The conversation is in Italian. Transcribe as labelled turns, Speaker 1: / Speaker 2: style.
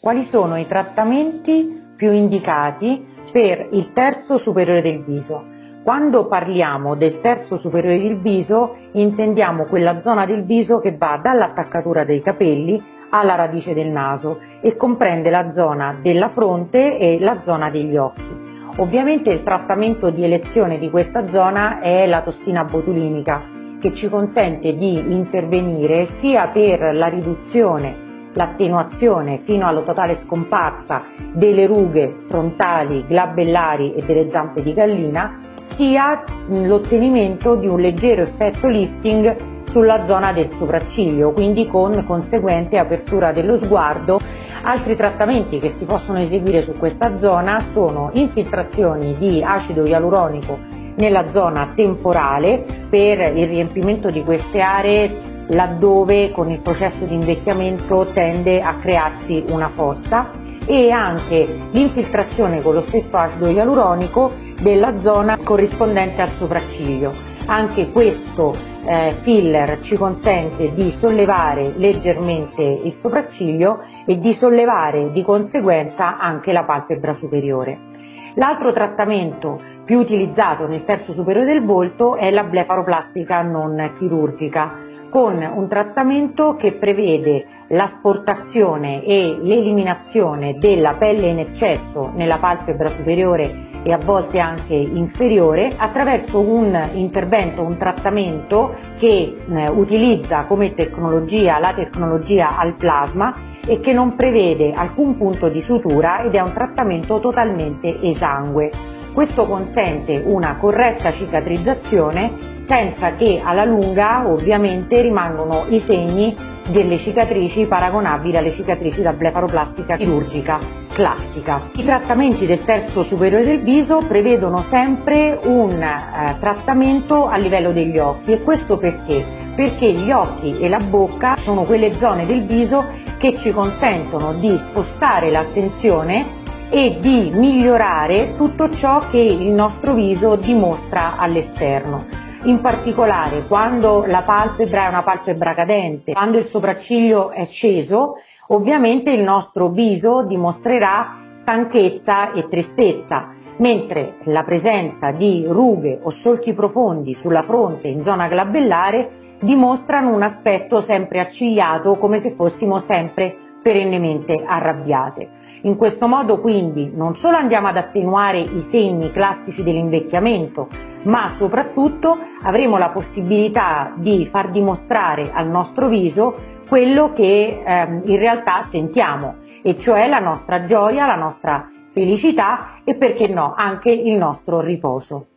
Speaker 1: Quali sono i trattamenti più indicati per il terzo superiore del viso? Quando parliamo del terzo superiore del viso intendiamo quella zona del viso che va dall'attaccatura dei capelli alla radice del naso e comprende la zona della fronte e la zona degli occhi. Ovviamente il trattamento di elezione di questa zona è la tossina botulimica che ci consente di intervenire sia per la riduzione l'attenuazione fino alla totale scomparsa delle rughe frontali, glabellari e delle zampe di gallina, sia l'ottenimento di un leggero effetto lifting sulla zona del sopracciglio, quindi con conseguente apertura dello sguardo. Altri trattamenti che si possono eseguire su questa zona sono infiltrazioni di acido ialuronico nella zona temporale per il riempimento di queste aree laddove con il processo di invecchiamento tende a crearsi una fossa e anche l'infiltrazione con lo stesso acido ialuronico della zona corrispondente al sopracciglio. Anche questo eh, filler ci consente di sollevare leggermente il sopracciglio e di sollevare di conseguenza anche la palpebra superiore. L'altro trattamento più utilizzato nel terzo superiore del volto è la blefaroplastica non chirurgica con un trattamento che prevede l'asportazione e l'eliminazione della pelle in eccesso nella palpebra superiore e a volte anche inferiore attraverso un intervento, un trattamento che eh, utilizza come tecnologia la tecnologia al plasma e che non prevede alcun punto di sutura ed è un trattamento totalmente esangue. Questo consente una corretta cicatrizzazione senza che alla lunga ovviamente rimangano i segni delle cicatrici paragonabili alle cicatrici da blefaroplastica chirurgica classica. I trattamenti del terzo superiore del viso prevedono sempre un eh, trattamento a livello degli occhi e questo perché? Perché gli occhi e la bocca sono quelle zone del viso che ci consentono di spostare l'attenzione e di migliorare tutto ciò che il nostro viso dimostra all'esterno. In particolare quando la palpebra è una palpebra cadente, quando il sopracciglio è sceso, ovviamente il nostro viso dimostrerà stanchezza e tristezza, mentre la presenza di rughe o solchi profondi sulla fronte in zona glabellare dimostrano un aspetto sempre accigliato come se fossimo sempre perennemente arrabbiate. In questo modo quindi non solo andiamo ad attenuare i segni classici dell'invecchiamento, ma soprattutto avremo la possibilità di far dimostrare al nostro viso quello che ehm, in realtà sentiamo, e cioè la nostra gioia, la nostra felicità e perché no anche il nostro riposo.